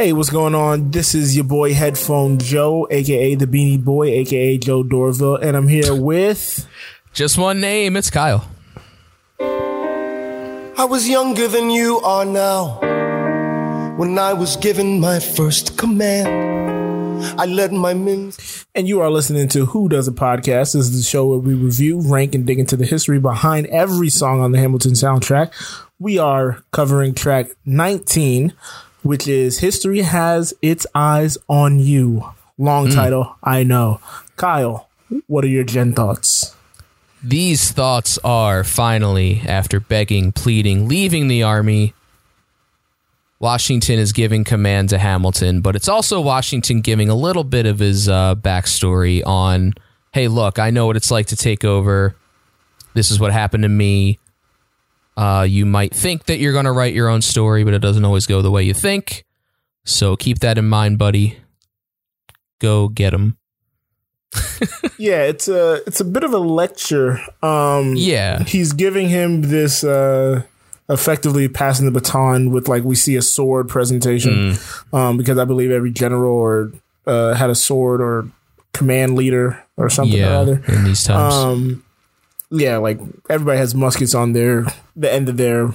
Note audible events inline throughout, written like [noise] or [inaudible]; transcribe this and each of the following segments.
Hey, what's going on? This is your boy Headphone Joe, aka the Beanie Boy, aka Joe Dorville, and I'm here with. Just one name. It's Kyle. I was younger than you are now. When I was given my first command, I led my men. And you are listening to Who Does a Podcast. This is the show where we review, rank, and dig into the history behind every song on the Hamilton soundtrack. We are covering track 19, which is History Has Its Eyes on You. Long title, I know. Kyle, what are your gen thoughts? These thoughts are finally, after begging, pleading, leaving the army. Washington is giving command to Hamilton, but it's also Washington giving a little bit of his uh, backstory on hey, look, I know what it's like to take over. This is what happened to me. Uh, you might think that you're going to write your own story, but it doesn't always go the way you think. So keep that in mind, buddy. Go get him. [laughs] Yeah, it's a it's a bit of a lecture. Um Yeah. he's giving him this uh effectively passing the baton with like we see a sword presentation um because i believe every general or uh had a sword or command leader or something or other In these times. um yeah like everybody has muskets on their the end of their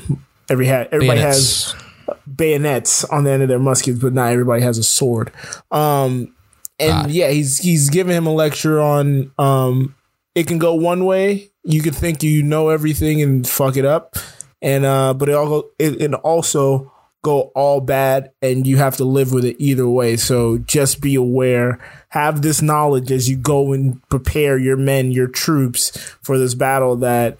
every hat everybody has Bayonets. bayonets on the end of their muskets, but not everybody has a sword. Um, and Ah. yeah, he's he's giving him a lecture on um, it can go one way. You could think you know everything and fuck it up, and uh, but it all it, it also go all bad, and you have to live with it either way. So just be aware. Have this knowledge as you go and prepare your men, your troops for this battle. That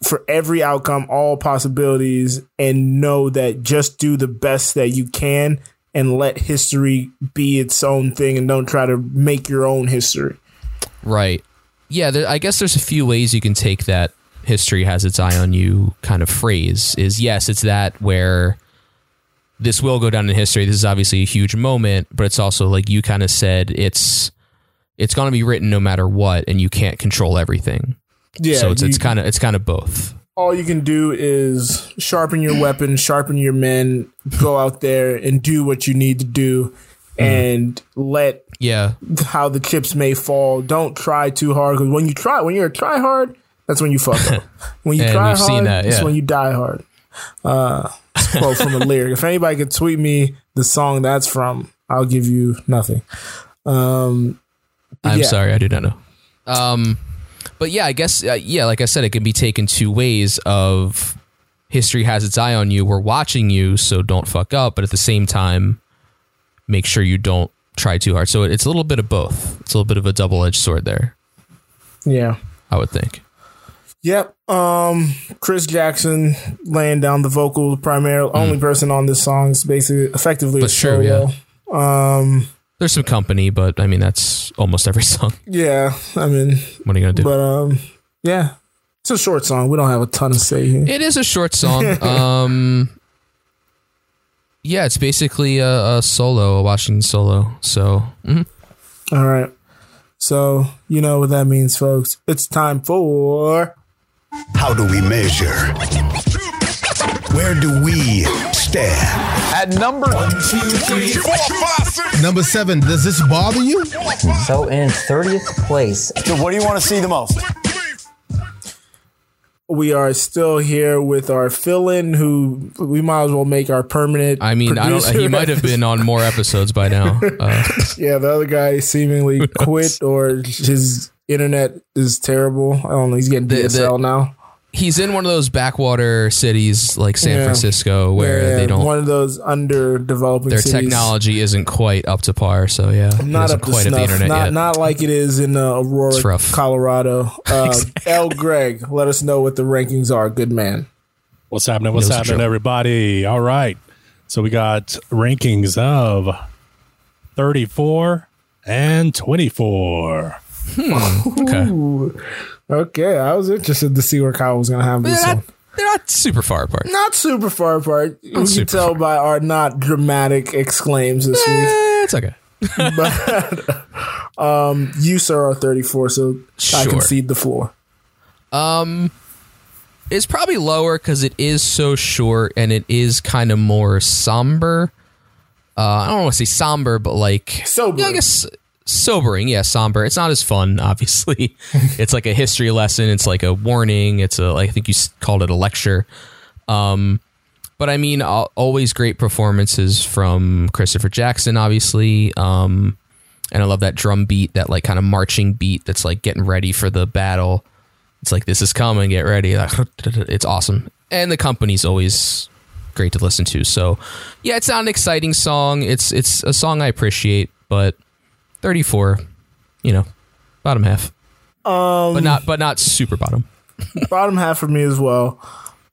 for every outcome, all possibilities, and know that just do the best that you can and let history be its own thing and don't try to make your own history. Right. Yeah, there, I guess there's a few ways you can take that history has its eye on you kind of phrase. Is yes, it's that where this will go down in history. This is obviously a huge moment, but it's also like you kind of said it's it's going to be written no matter what and you can't control everything. Yeah, so it's you- it's kind of it's kind of both. all you can do is sharpen your weapon, sharpen your men, go out there and do what you need to do and let Yeah. how the chips may fall. Don't try too hard because when you try, when you're a try hard, that's when you fuck up. [laughs] When you try hard, that, that's yeah. when you die hard. Uh, quote from a lyric. If anybody could tweet me the song that's from, I'll give you nothing. Um, I'm Yeah. sorry, I do not know. Um, but yeah, I guess uh, yeah, like I said, it can be taken two ways. Of history has its eye on you. We're watching you, so don't fuck up. But at the same time, make sure you don't try too hard. So it's a little bit of both. It's a little bit of a double edged sword there. yeah. I would think. Yep. Um, Chris Jackson laying down the vocals, primarily only person on this song is basically effectively a sure, solo. Um, There's some company, but I mean that's almost every song. yeah. I mean, What are you gonna do? but um, yeah, it's a short song. We don't have a ton to say here. It is a short song. [laughs] um, yeah, it's basically a, a solo, a Washington solo. So mhm. All right. So you know what that means, folks. It's time for How do we measure? Where do we stand? At number Number seven, does this bother you? So in 30th place, So what do you want to see the most? we are still here with our fill-in, who we might as well make our permanent. I mean, I don't. He might have been on more episodes by now. Uh, [laughs] Yeah, the other guy seemingly quit or his internet is terrible. I don't know. He's getting The- the- DSL now. he's in one of those backwater cities like San Yeah. Francisco where Yeah, they don't. one of those underdeveloping their cities. technology isn't quite up to par. So yeah, Not doesn't up to quite have the snuff. internet Not yet. not like it is in uh, Aurora, rough. Colorado. [laughs] Uh, L. Greg, let us know what the rankings are. Good man. What's happening? What's happening, everybody? All right. So we got rankings of 34 and 24. Okay, Okay, I was interested to see where Kyle was going to have they're this not, one. they're not super far apart. Not super far apart. You can tell by our not dramatic exclaims this week. Eh, it's okay. [laughs] [laughs] But um, you, sir, are 34, so I concede the floor. Um, it's probably lower because it is so short and it is kind of more somber. uh, I don't want to say somber, but like Sober. Yeah, I guess sobering. Yeah, somber. It's not as fun. [laughs] Obviously, it's like a history lesson. It's like a warning. It's a, I think you called it a lecture. Um, but I mean, always great performances from Christopher Jackson, obviously. Um, and I love that drum beat, that like kind of marching beat that's like getting ready for the battle. It's like this is coming, get ready. [laughs] It's awesome, and the company's always great to listen to. So, yeah, it's not an exciting song. It's it's a song I appreciate, but 34, you know, bottom half. Um, but not but not super bottom. [laughs] bottom half for me as well.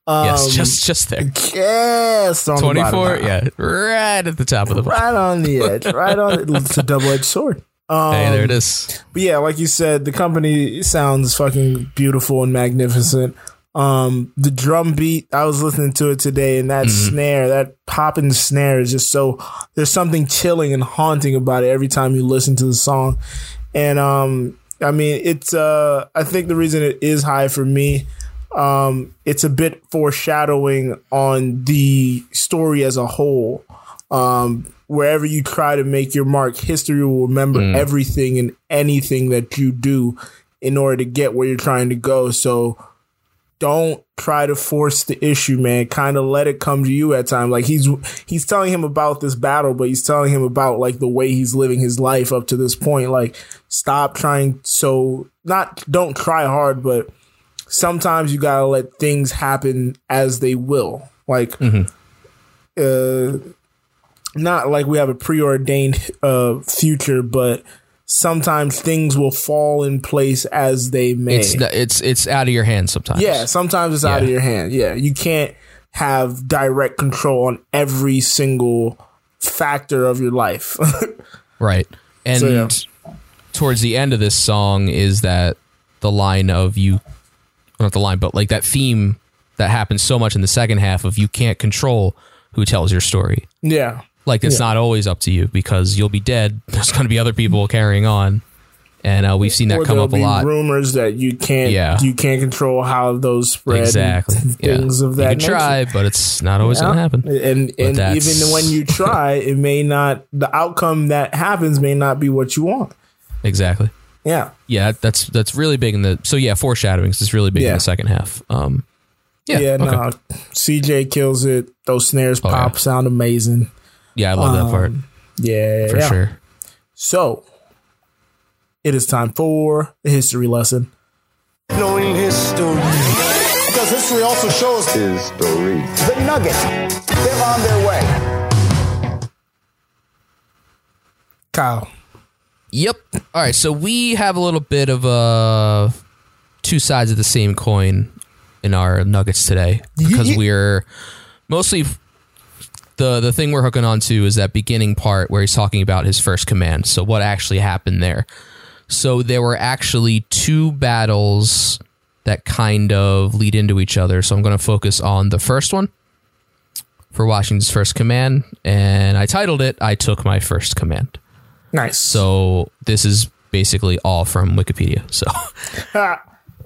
yes, just just there. Yes, the 24, yeah, right at the top of the bar. right on the edge, right on. [laughs] It's a double edged sword. Um, Hey, there it is. But yeah, like you said, the company sounds fucking beautiful and magnificent. Um, the drum beat, I was listening to it today, and that snare, that popping snare is just so. There's something chilling and haunting about it every time you listen to the song, and um, I mean, it's uh, I think the reason it is high for me, um, it's a bit foreshadowing on the story as a whole. Um, wherever you try to make your mark, history will remember everything and anything that you do in order to get where you're trying to go. So don't try to force the issue, man. Kind of let it come to you at times. Like he's he's telling him about this battle, but he's telling him about like the way he's living his life up to this point. Like stop trying so not don't try hard, but sometimes you gotta let things happen as they will. Like uh not like we have a preordained uh future, but sometimes things will fall in place as they may. It's it's it's out of your hands sometimes. Yeah, sometimes it's out of your hand. Yeah, you can't have direct control on every single factor of your life. [laughs] Right. And So, yeah. towards the end of this song is that the line of you not the line, but like that theme that happens so much in the second half of you can't control who tells your story. yeah. Like it's not always up to you because you'll be dead. [laughs] There's going to be other people carrying on, and uh, we've seen that Or come up a lot. rumors that you can't Yeah. you can't control how those spread. and Exactly. [laughs] Yeah. Things of you that can nature. try, but it's not always going to happen. And and that's- even when you [laughs] try, it may not the outcome that happens may not be what you want. Exactly. Yeah. Yeah, that's that's really big in the. So yeah, foreshadowings is really big in the second half. Um, yeah. Yeah, okay. no. CJ kills it. Those snares Oh, pop yeah. sound amazing. Yeah, I love that part Um, Yeah. for yeah. sure. So it is time for the history lesson. Knowing history. Because history also shows History. the Nuggets. They're on their way. Kyle. Yep. All right. So we have a little bit of uh, two sides of the same coin in our nuggets today because we're mostly the the thing we're hooking on to is that beginning part where he's talking about his first command. So what actually happened there? So there were actually two battles that kind of lead into each other. So I'm going to focus on the first one for Washington's first command, and I titled it "I took my first command." Nice. So this is basically all from Wikipedia. So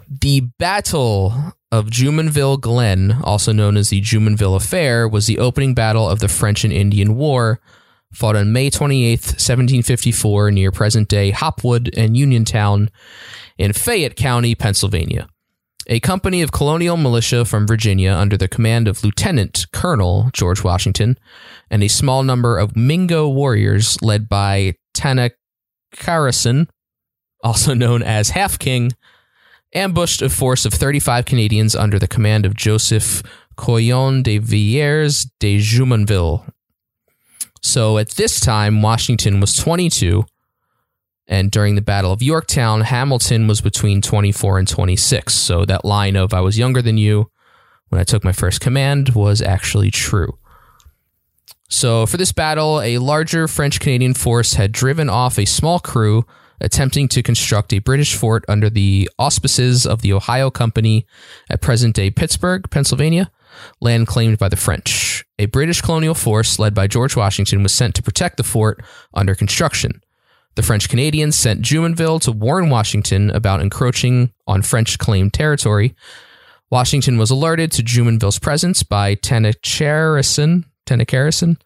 the Battle of Jumonville Glen, also known as the Jumonville Affair, was the opening battle of the French and Indian War, fought on May 28, 1754, near present-day Hopwood and Uniontown in Fayette County, Pennsylvania. A company of colonial militia from Virginia under the command of Lieutenant Colonel George Washington and a small number of Mingo warriors led by Tanacharison, also known as Half King, ambushed a force of 35 Canadians under the command of Joseph Coyon de Villers de Jumonville. So at this time, Washington was 22, and during the Battle of Yorktown, Hamilton was between 24 and 26. So that line of I was younger than you when I took my first command was actually true. So, for this battle, a larger French Canadian force had driven off a small crew attempting to construct a British fort under the auspices of the Ohio Company at present day Pittsburgh, Pennsylvania, land claimed by the French. A British colonial force led by George Washington was sent to protect the fort under construction. The French Canadians sent Jumonville to warn Washington about encroaching on French claimed territory. Washington was alerted to Jumonville's presence by Tanacharison, Tanacharison,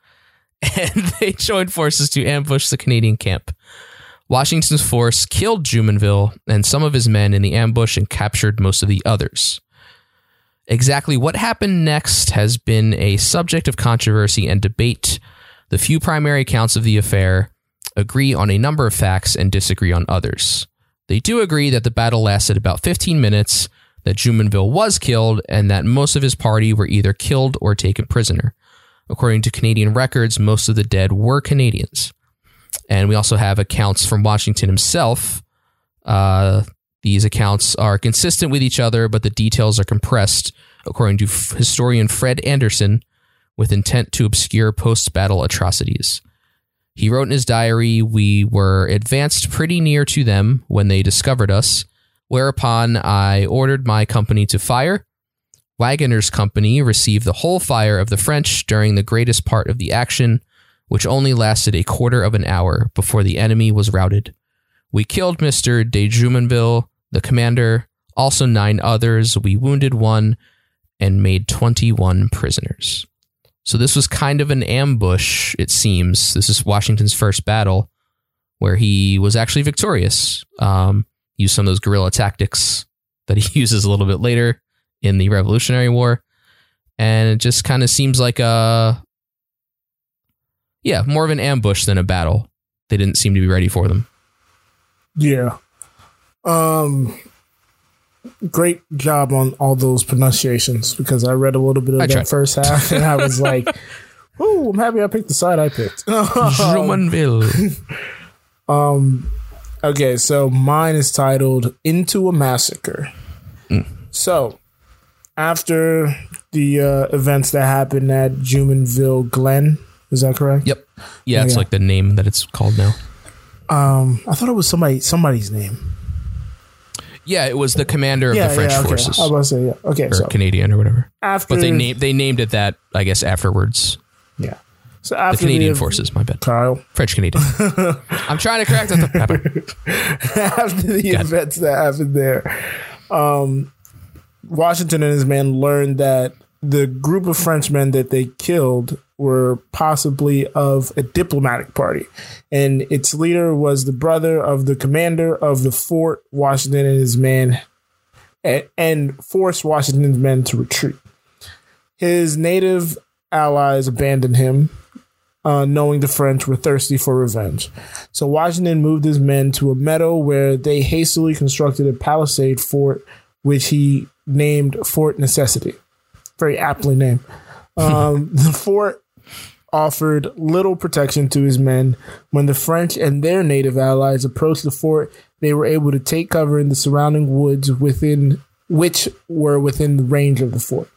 [laughs] and they joined forces to ambush the Canadian camp. Washington's force killed Jumonville and some of his men in the ambush and captured most of the others. Exactly what happened next has been a subject of controversy and debate. The few primary accounts of the affair agree on a number of facts and disagree on others. They do agree that the battle lasted about 15 minutes, that Jumonville was killed, and that most of his party were either killed or taken prisoner. According to Canadian records, most of the dead were Canadians. And we also have accounts from Washington himself. Uh, these accounts are consistent with each other, but the details are compressed, according to f- historian Fred Anderson, with intent to obscure post battle atrocities. He wrote in his diary, We were advanced pretty near to them when they discovered us, whereupon I ordered my company to fire. Wagoner's company received the whole fire of the French during the greatest part of the action, which only lasted a quarter of an hour before the enemy was routed. We killed Mr. de Jumonville, the commander, also nine others. We wounded one and made 21 prisoners. So this was kind of an ambush, it seems. This is Washington's first battle where he was actually victorious. Um, used some of those guerrilla tactics that he [laughs] uses a little bit later in the Revolutionary War. And it just kind of seems like a, yeah, more of an ambush than a battle. They didn't seem to be ready for them. Yeah. Um great job on all those pronunciations because I read a little bit of I that tried. first half and I was like, [laughs] "Ooh, I'm happy I picked the side I picked." [laughs] Jumonville. [laughs] okay, so mine is titled "Into a Massacre." So, after the uh, events that happened at Jumonville Glen, is that correct? Yep. Yeah, it's Yeah. like the name that it's called now. I thought it was somebody somebody's name. Yeah, it was the commander of yeah, the French yeah, okay. forces I was say yeah. Okay, or so Canadian or whatever. after But they named they named it that I guess afterwards. yeah. So after The Canadian the, forces, my bad. Kyle. French Canadian. [laughs] I'm trying to correct that. [laughs] after the events that happened there, um, Washington and his men learned that the group of Frenchmen that they killed were possibly of a diplomatic party, and its leader was the brother of the commander of the fort. Washington and his men, and, forced Washington's men to retreat. His native allies abandoned him, uh, knowing the French were thirsty for revenge. So Washington moved his men to a meadow where they hastily constructed a palisade fort, which he named Fort Necessity. Very aptly named. [laughs] Um, the fort offered little protection to his men. When the French and their native allies approached the fort, they were able to take cover in the surrounding woods within which were within the range of the fort.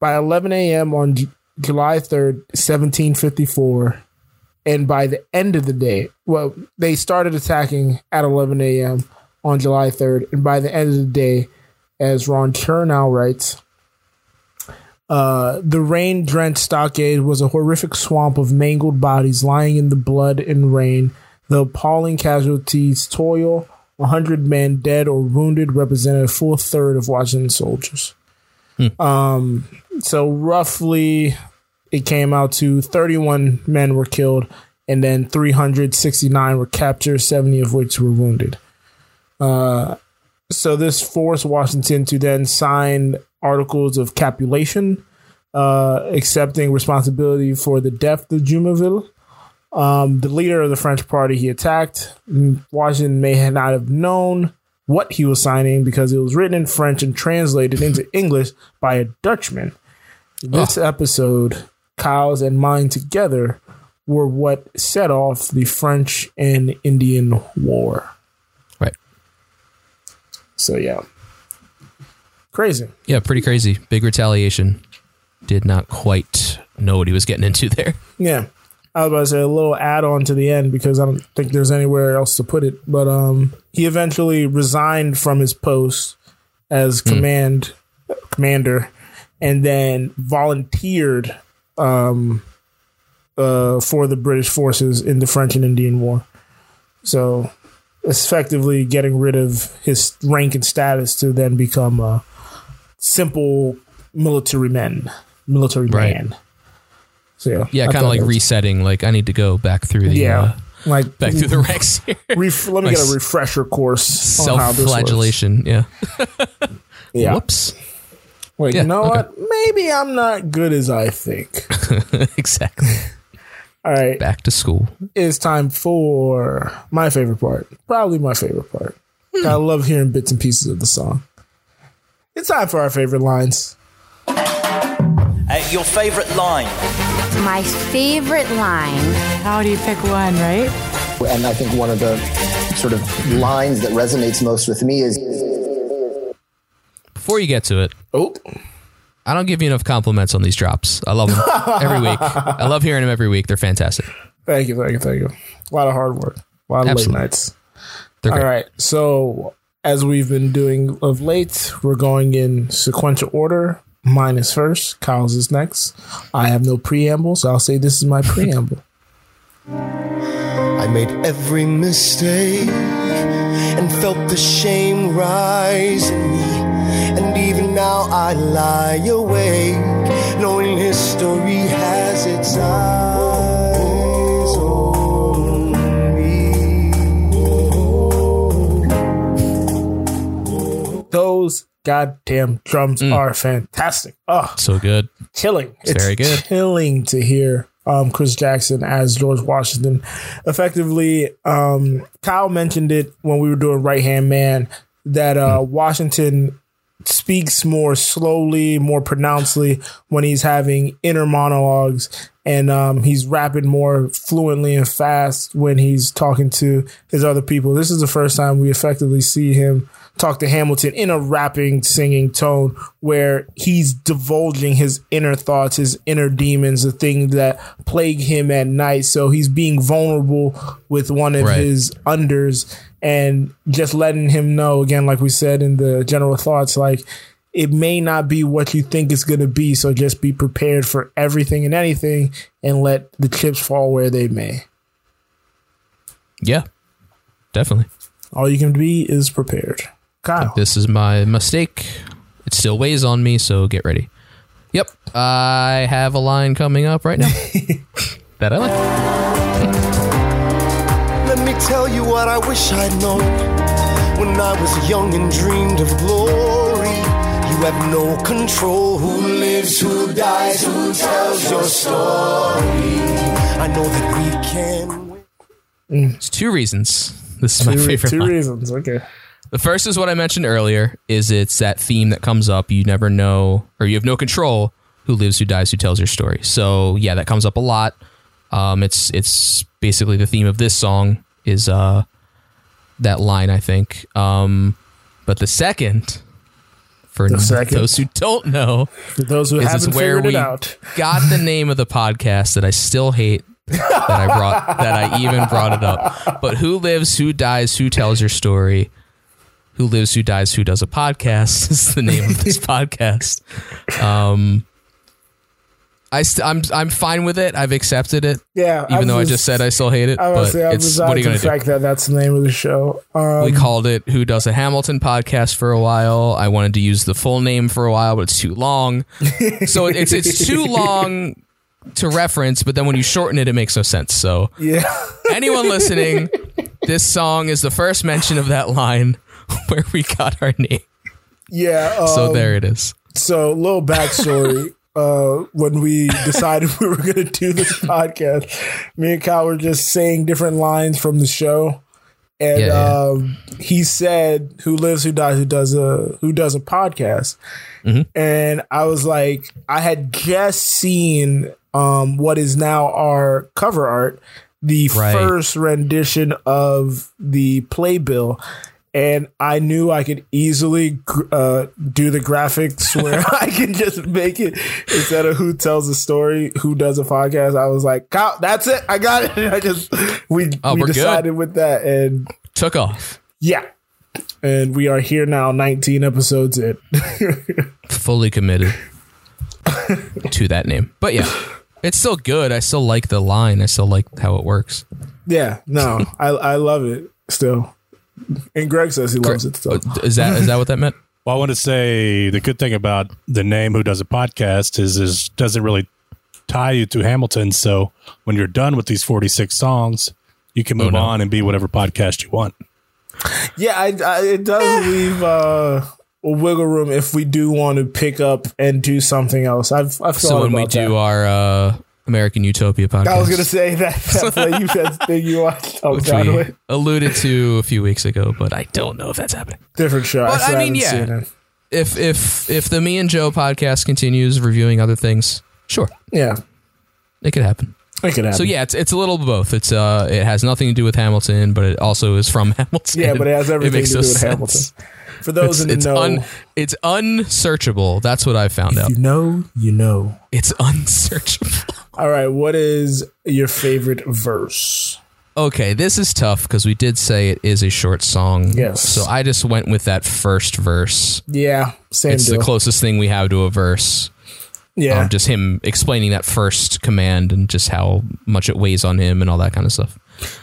By 11 a.m. on J- July 3rd, 1754, and by the end of the day, well, they started attacking at 11 a.m. on July 3rd, and by the end of the day, as Ron Chernow writes, uh, the rain drenched stockade was a horrific swamp of mangled bodies lying in the blood and rain. The appalling casualties toil. 100 men dead or wounded represented a full third of Washington soldiers. Um, so roughly it came out to 31 men were killed and then 369 were captured, 70 of which were wounded. Uh, so this forced Washington to then sign articles of capitulation, uh, accepting responsibility for the death of Jumonville. Um, the leader of the French party he attacked, Washington may not have known what he was signing because it was written in French and translated into [laughs] English by a Dutchman. This episode, Kyle's and mine together, were what set off the French and Indian War. right. So yeah, crazy. Yeah, pretty crazy. Big retaliation. Did not quite know what he was getting into there. [laughs] Yeah. I was about to say a little add on to the end because I don't think there's anywhere else to put it. But um, he eventually resigned from his post as command commander, and then volunteered um, uh, for the British forces in the French and Indian War. So, effectively getting rid of his rank and status to then become a simple military men, military Right. man. So yeah, Yeah, kind of like resetting. Like I need to go back through the Yeah, uh, like back through the [laughs] ranks here. Ref- let me My get a refresher course. on how this works. Self-flagellation. Yeah. [laughs] Yeah. Whoops. Wait, Yeah, you know okay. what? Maybe I'm not good as I think. [laughs] exactly. All right, Back to school. it's time for my favorite part. Probably my favorite part. Hmm. I love hearing bits and pieces of the song. It's time for our favorite lines. Uh, your favorite line? My favorite line. How do you pick one, right? And I think one of the sort of lines that resonates most with me is Before you get to it, Oh, I don't give you enough compliments on these drops. I love them [laughs] every week. I love hearing them every week. They're fantastic. thank you, thank you, thank you. A lot of hard work, a lot of Absolutely. late nights. They're All great. right, so as we've been doing of late, we're going in sequential order. Mine is first. Kyle's is next. I have no preamble, so I'll say this is my preamble. [laughs] I made every mistake and felt the shame rise in me. And even now I lie awake, knowing history has its eyes goddamn drums Mm. are fantastic. Oh, So good. chilling. It's, very good. Chilling to hear um, Chris Jackson as George Washington. Effectively, um, Kyle mentioned it when we were doing Right Hand Man that uh, Washington speaks more slowly, more pronouncedly when he's having inner monologues, and um, he's rapping more fluently and fast when he's talking to his other people. This is the first time we effectively see him talk to Hamilton in a rapping, singing tone where he's divulging his inner thoughts, his inner demons, the things that plague him at night. So he's being vulnerable with one of Right. his unders and just letting him know again, like we said in the general thoughts, like it may not be what you think it's going to be. So just be prepared for everything and anything and let the chips fall where they may. Yeah. Definitely. All you can be is prepared. Kyle. This is my mistake. It still weighs on me, so get ready. Yep. I have a line coming up right now [laughs] that I like. Let me tell you what I wish I'd known when I was young and dreamed of glory. You have no control. Who lives, who dies, who tells your story? I know that we can. win. It's two reasons. This is my Two, favorite two line. reasons. Okay. The first is what I mentioned earlier. Is it's that theme that comes up. You never know, or you have no control. Who lives, who dies, who tells your story. So yeah, that comes up a lot. Um, it's it's basically the theme of this song is uh that line I think. Um, but the second, for The second. those who don't know, For those who is haven't where figured we it out. got the name of the podcast that I still hate that I brought that I even brought it up. But who lives, who dies, who tells your story? Who lives, who dies, who does a podcast [laughs] is the name of this podcast. Um, I st- I'm I'm fine with it. I've accepted it. Yeah, even I'm though I just- just said I still hate it. I But say it's what are you gonna the do? fact that that's the name of the show. Um, we called it Who Does a Hamilton podcast for a while. I wanted to use the full name for a while, but it's too long. [laughs] so it's it's too long to reference, but then when you shorten it, it makes no sense. So yeah. [laughs] anyone listening, this song is the first mention of that line [laughs] where we got our name. Yeah. Um, So there it is. So, little backstory. Uh, when we decided [laughs] we were going to do this podcast, me and Kyle were just saying different lines from the show, and Yeah, yeah. um, he said, "Who lives, who dies, who does a who does a podcast," Mm-hmm. and I was like, I had just seen um, what is now our cover art, the Right. first rendition of the playbill. And I knew I could easily uh, do the graphics [laughs] where I can just make it instead of who tells the story, who does a podcast. I was like, "Kyle, that's it. I got it. [laughs] I just we Oh, we we're good. decided with that, and Took off. yeah, and we are here now, 19 episodes in. [laughs] Fully committed to that name. But yeah, it's still good. I still like the line. I still like how it works. yeah, no, I I love it still. And Greg says he loves it still. Is that is that what that meant? [laughs] Well, I want to say the good thing about the name "Who Does a Podcast" is is doesn't really tie you to Hamilton. So when you're done with these 46 songs, you can move no. on and be whatever podcast you want. Yeah, I, I, it does leave uh, a wiggle room if we do want to pick up and do something else. I've I've thought So when we about do that. our uh, American Utopia podcast, I was gonna say that [laughs] that play you said thing you watched. Oh, which we alluded to a few weeks ago, but I don't know if that's happening. different show. But, still I mean, yeah. If if if the Me and Joe podcast continues reviewing other things, sure, yeah, it could happen. it could happen. So yeah, it's it's a little of both. It's uh, it has nothing to do with Hamilton, but it also is from [laughs] Hamilton. yeah, but it has everything makes to do with sense. Hamilton. For those It's, in the it's know, un, it's unsearchable. That's what I found if out. you know, you know. It's unsearchable. [laughs] All right, what is your favorite verse? Okay, this is tough because we did say it is a short song. Yes. So I just went with that first verse. Yeah, same it's deal. the closest thing we have to a verse. yeah, Um, just him explaining that first command and just how much it weighs on him and all that kind of stuff.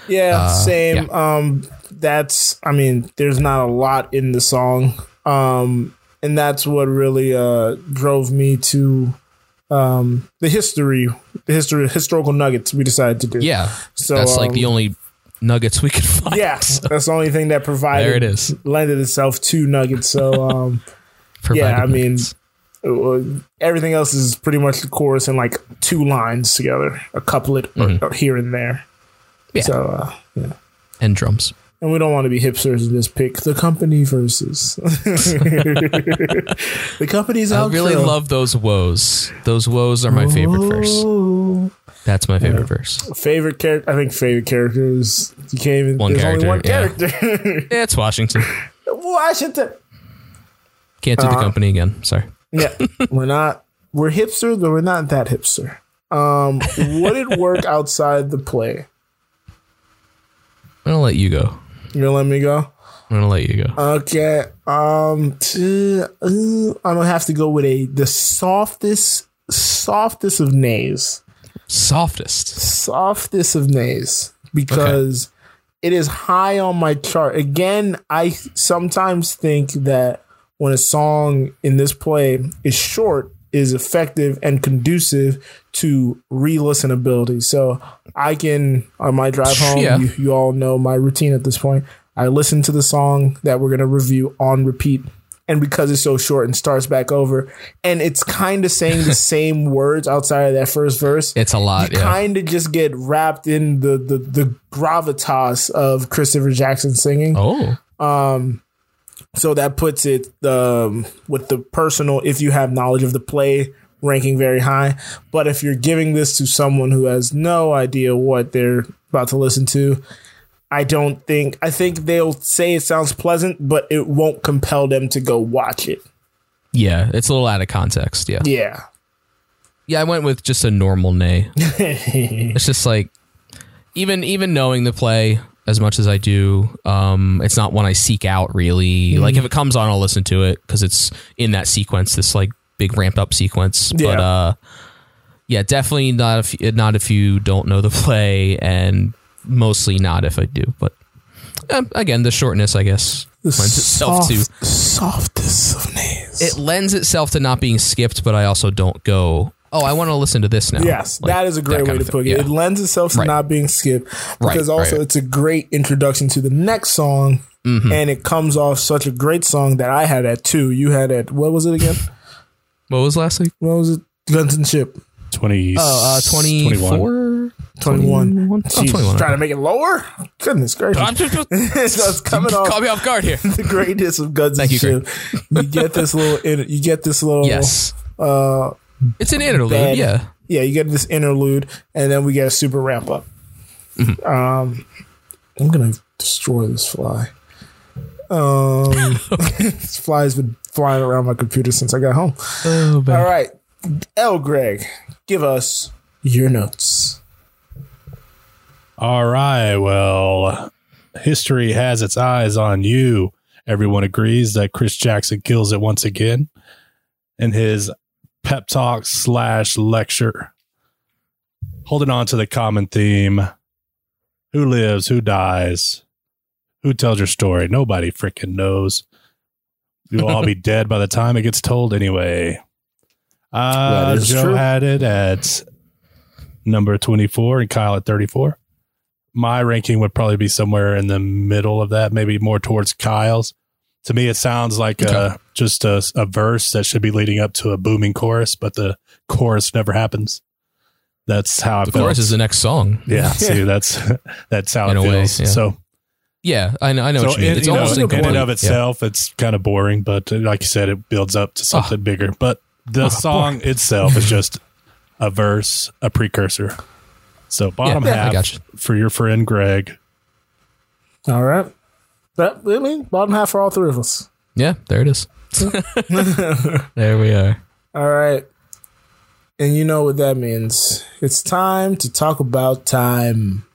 Yeah, Uh, same. Um, that's. I mean, there's not a lot in the song, um, and that's what really uh drove me to um the history, the history, historical nuggets we decided to do. Yeah. So, that's like um, the only nuggets we could find. Yeah, that's the only thing that provided. There it is. Lended itself to nuggets. So, um, [laughs] yeah, I mean, nuggets. uh, everything else is pretty much the chorus and like two lines together, a couplet or, or here and there. Mm-hmm. Yeah. So, uh, yeah. and drums. And we don't want to be hipsters and just pick the company versus [laughs] the company's I really love those woes. Those woes are my favorite verse. That's my favorite verse. favorite character. I think favorite characters. You can't even. One there's only one character, character. [laughs] Yeah, it's Washington. Washington. Can't do the Uh, company again. Sorry. Yeah, we're not. We're hipsters, but we're not that hipster. Um, would it work [laughs] outside the play? I'm gonna let you go. You gonna let me go? I'm gonna let you go. Okay. Um, t- uh, I'm gonna have to go with a the softest, softest of nays. Softest. softest of nays because it is high on my chart. Again, I sometimes think that when a song in this play is short, is effective and conducive to re-listenability. So I can on my drive home, Yeah. you, you all know my routine at this point. I listen to the song that we're gonna review on repeat. And because it's so short and starts back over, and it's kind of saying the [laughs] same words outside of that first verse, It's a lot. you Yeah. kind of just get wrapped in the, the the gravitas of Christopher Jackson singing. Oh. Um, so that puts it um, with the personal, if you have knowledge of the play, ranking very high. But if you're giving this to someone who has no idea what they're about to listen to, I don't think, I think they'll say it sounds pleasant, but it won't compel them to go watch it. Yeah. It's a little out of context. Yeah. Yeah. Yeah. I went with just a normal nay. [laughs] it's just like even even knowing the play as much as I do, um, it's not one I seek out really. Like if it comes on, I'll listen to it because it's in that sequence, this like big ramped up sequence. But Yeah. uh, yeah, definitely not if not if you don't know the play, and mostly not if I do. But um, again, the shortness, I guess, lends itself to Soft- softest of names. it lends itself to not being skipped. But I also don't go. Oh, I want to listen to this now. Yes, Like, that is a great way to put it. Yeah. It lends itself to Right. not being skipped Right, because also right. it's a great introduction to the next song, Mm-hmm. and it comes off such a great song that I had at two. You had at what was it again? What was last week? What was it? Guns and Ship. 20, Oh, uh, 24? 21. 21? Oh, 21. Trying to make it lower? Goodness gracious. so [laughs] it's [laughs] coming off Caught me off guard here. [laughs] the greatness of Guns Thank and you, Ship. You get this little, you get this little, Yes. uh, It's an interlude, bad- yeah. yeah, you get this interlude, and then we get a super ramp up. Mm-hmm. Um, I'm gonna destroy this fly. Um, [laughs] [laughs] this fly's been flying around my computer since I got home. Oh, All right, L. Greg, give us your notes. All right. Well, history has its eyes on you. Everyone agrees that Chris Jackson kills it once again in his pep talk slash lecture. Holding on to the common theme who lives, who dies, who tells your story? Nobody freaking knows. You'll all be [laughs] dead by the time it gets told anyway. Uh, Joe true. had it at number 24 and Kyle at 34. My ranking would probably be somewhere in the middle of that, maybe more towards Kyle's. To me, it sounds like Okay. uh just a, a verse that should be leading up to a booming chorus, but the chorus never happens. That's how I The felt. chorus is the next song. yeah, [laughs] see, that's [laughs] that's how In it a way, feels. yeah. So, Yeah, I know. I know so what you mean. in, It's you know, almost in and incomplete. of itself, it's kind of boring, but uh, like you said, it builds up to something bigger. But the Oh, song itself is [laughs] just a verse, a precursor. So bottom Yeah, I half gotcha. for your friend Greg. All right. That I mean, bottom half for all three of us. Yeah, there it is. [laughs] there we are. All right. And you know what that means. It's time to talk about time.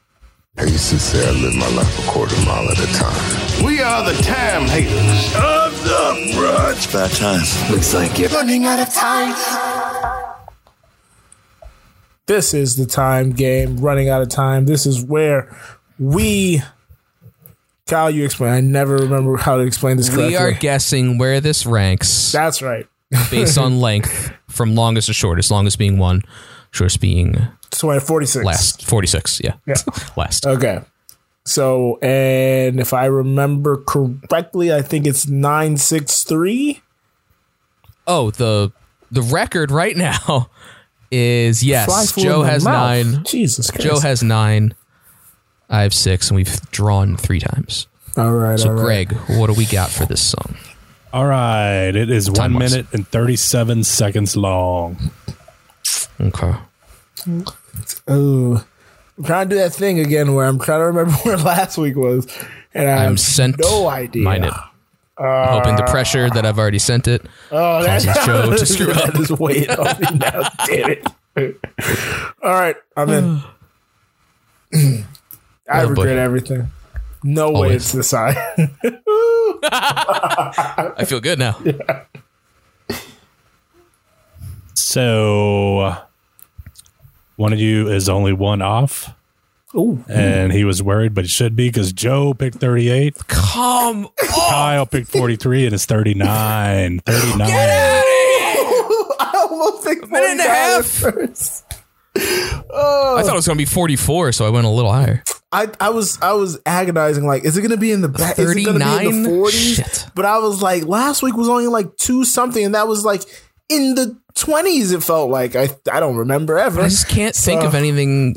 I used to say I live my life a quarter mile at a time. We are the time haters of the brunch. It's bad time. Looks like you're Running out of time. This is the time game, running out of time. This is where we Kyle, you explain. I never remember how to explain this correctly. We are guessing where this ranks That's right. based on [laughs] length from longest to shortest. Longest being one, shortest being So at 46. last. 46. Yeah. Yeah. [laughs] last. Okay. So, and if I remember correctly, I think it's 963. Oh, the the record right [laughs] now is Fly yes. Joe my has mouth. nine. Jesus Christ. Joe has nine. I have six, and we've drawn three times. All right. So, all right. Greg, what do we got for this song? All right, it is one Time-wise. minute and thirty-seven seconds long. Okay. Oh, I'm trying to do that thing again where I'm trying to remember [laughs] where last week was, and I I'm have sent no idea. minded. Hoping the pressure that I've already sent it Oh, causes [laughs] that, Joe to screw that up. is weighing on me now. Damn it! [laughs] All right, I'm in. [sighs] [clears throat] I Oh, boy. regret everything. No way it's the side. [laughs] I feel good now. [laughs] So, one of you is only one off, Ooh. and he was worried, but he should be because Joe picked thirty-eight, Come on. Kyle picked forty-three, and it's 39. 39. [laughs] I almost picked minute and a half. first. I thought it was going to be 44, so I went a little higher. I, I was I was agonizing like is it gonna be in the back is it gonna be in the 40s Shit. but I was like last week was only like two something and that was like in the 20s it felt like I I don't remember ever I just can't think of anything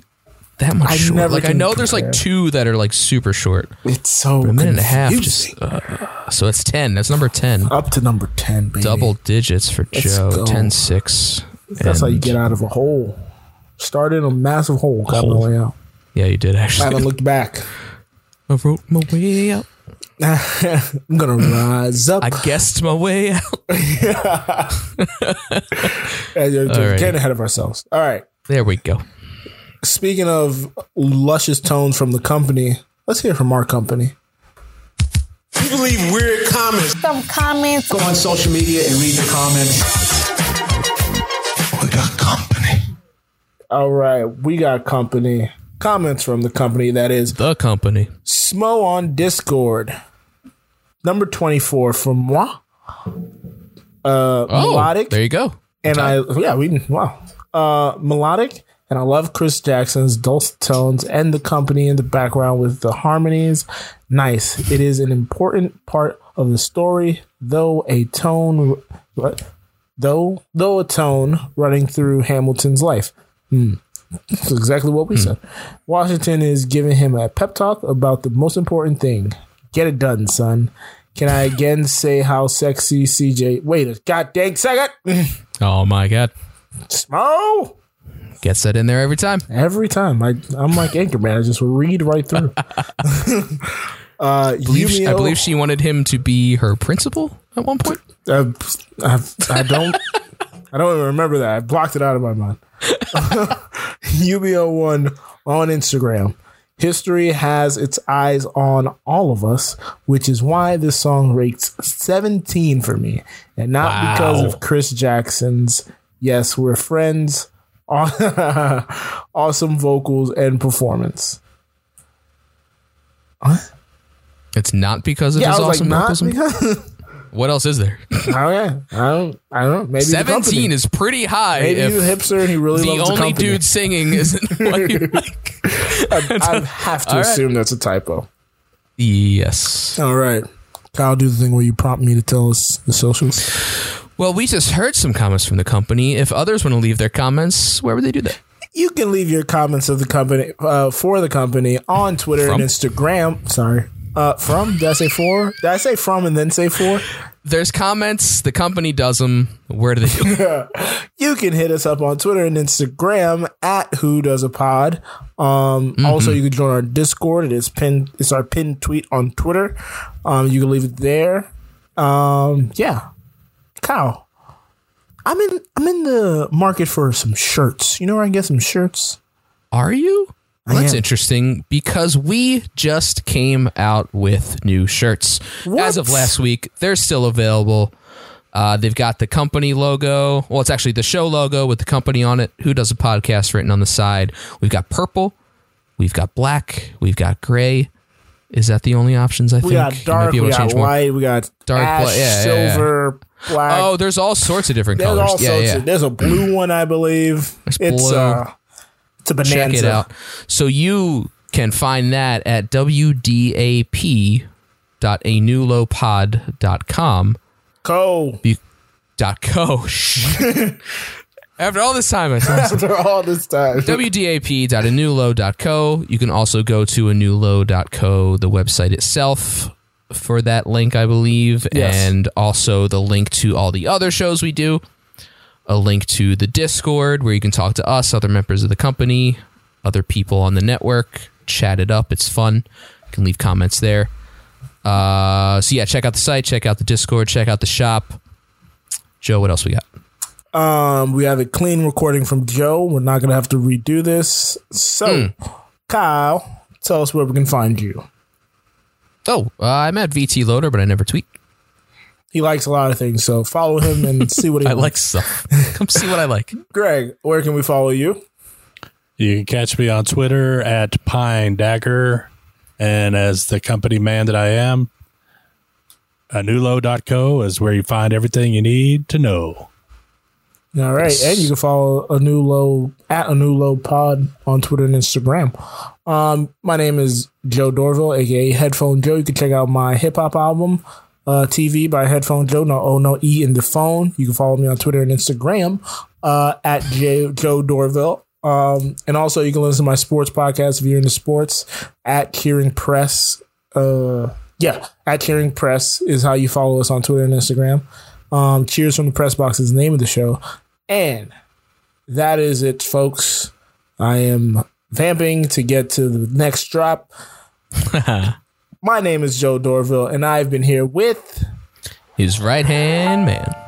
that much I short. never Like I know there's like two that are like super short. it's so But a minute and a half just uh, so it's 10. That's number 10. up to number 10 baby Double digits for Let's Joe. go. 10 6. that's how you get out of a hole started a massive hole got my way out Yeah, you did I actually. haven't looked back [laughs] I wrote my way out. [laughs] I'm gonna rise up I guessed my way out. [laughs] Yeah, you're All right. getting ahead of ourselves all right There we go. speaking of luscious tones from the company let's hear from our company You believe weird comments. Some comments. Go on social media and read the comments. We got company. All right, we got company. Comments from the company that is The company. Smo on Discord. Number 24 from moi. Uh Oh, melodic there you go. and I yeah, we wow. Uh melodic and I love Chris Jackson's dulcet tones and the company in the background with the harmonies. Nice. It is an important part of the story, though a tone what? Though though a tone running through Hamilton's life. That's exactly what we said. Washington is giving him a pep talk about the most important thing. Get it done, son. Can I again say how sexy CJ? Wait a goddamn second. [laughs] Oh my god. Smo. Gets that in there every time. Every time I, I'm like Anchorman. I just read right through. [laughs] uh, I believe, she, I believe she wanted him to be her principal at one point. Uh, I, I don't. I don't even remember that. I blocked it out of my mind. [laughs] Yumio one on Instagram. History has its eyes on all of us, which is why this song rates 17 for me, and not because of Chris Jackson's. Yes, we're friends. [laughs] awesome vocals and performance. What? It's not because of Yeah, his awesome like, vocals. [laughs] What else is there? Oh yeah, I don't. I don't know. Maybe. Seventeen is pretty high. Maybe if he's hipster and he really the loves the only company. dude singing isn't what you like. I, I [laughs] have to All right. assume that's a typo. Yes. All right, Kyle, do the thing where you prompt me to tell us the socials. Well, we just heard some comments from the company. If others want to leave their comments, where would they do that? You can leave your comments of the company uh, for the company on Twitter From? and Instagram. Sorry, uh, from did I say four? Did I say from and then say four? There's comments. The company does them. Where do they do? [laughs] you can hit us up on Twitter and Instagram at Who Does a Pod. Um, Mm-hmm. Also, you can join our Discord. It is pinned. It's our pinned tweet on Twitter. Um, you can leave it there. Um, yeah, Kyle, I'm in. I'm in the market for some shirts. You know where I can get some shirts? Are you? I That's interesting because we just came out with new shirts. As of last week, they're still available. Uh, they've got the company logo. Well, it's actually the show logo with the company on it. Who does a podcast written on the side? We've got purple. We've got black. We've got gray. Is that the only options? I think We got You might dark. We got change more. white. We got Dark ash, bla- yeah, yeah, yeah. silver, black. Oh, there's all sorts of different There's colors. yeah, yeah. of. There's a blue one, I believe. There's it's blue. uh, it's a bonanza. Check it out. So you can find that at wdap.anulopod.com. Co. You, dot co. [laughs] After all this time, I [laughs] After all this time, wdap.anulo.co. You can also go to anulo.co, the website itself, for that link, I believe, Yes. and also the link to all the other shows we do. A link to the Discord where you can talk to us, other members of the company, other people on the network, chat it up. It's fun. You can leave comments there. Uh, so yeah, check out the site, check out the Discord, check out the shop. Joe, what else we got? Um, we have a clean recording from Joe. We're not gonna have to redo this. So, Hmm. Kyle, tell us where we can find you. Oh, uh, I'm at VT Loader, but I never tweet. He likes a lot of things, so follow him and [laughs] see what he I like likes. stuff. [laughs] Come see what I like. Greg, where can we follow you? You can catch me on Twitter at Pine Dagger. And as the company man that I am, anulo.co is where you find everything you need to know. All right, and you can follow a new low at a new low pod on Twitter and Instagram. Um, my name is Joe Dorville, aka Headphone Joe. You can check out my hip hop album, uh, TV by Headphone Joe. No O, no E in the phone. You can follow me on Twitter and Instagram uh, at J- Joe Dorville. Um, and also you can listen to my sports podcast if you're into sports at Cheering Press. Uh, yeah, at Cheering Press is how you follow us on Twitter and Instagram. Um, Cheers from the Press Box is the name of the show. And that is it, folks. I am vamping to get to the next drop. [laughs] My name is Joe Dorville, and I've been here with His right hand man.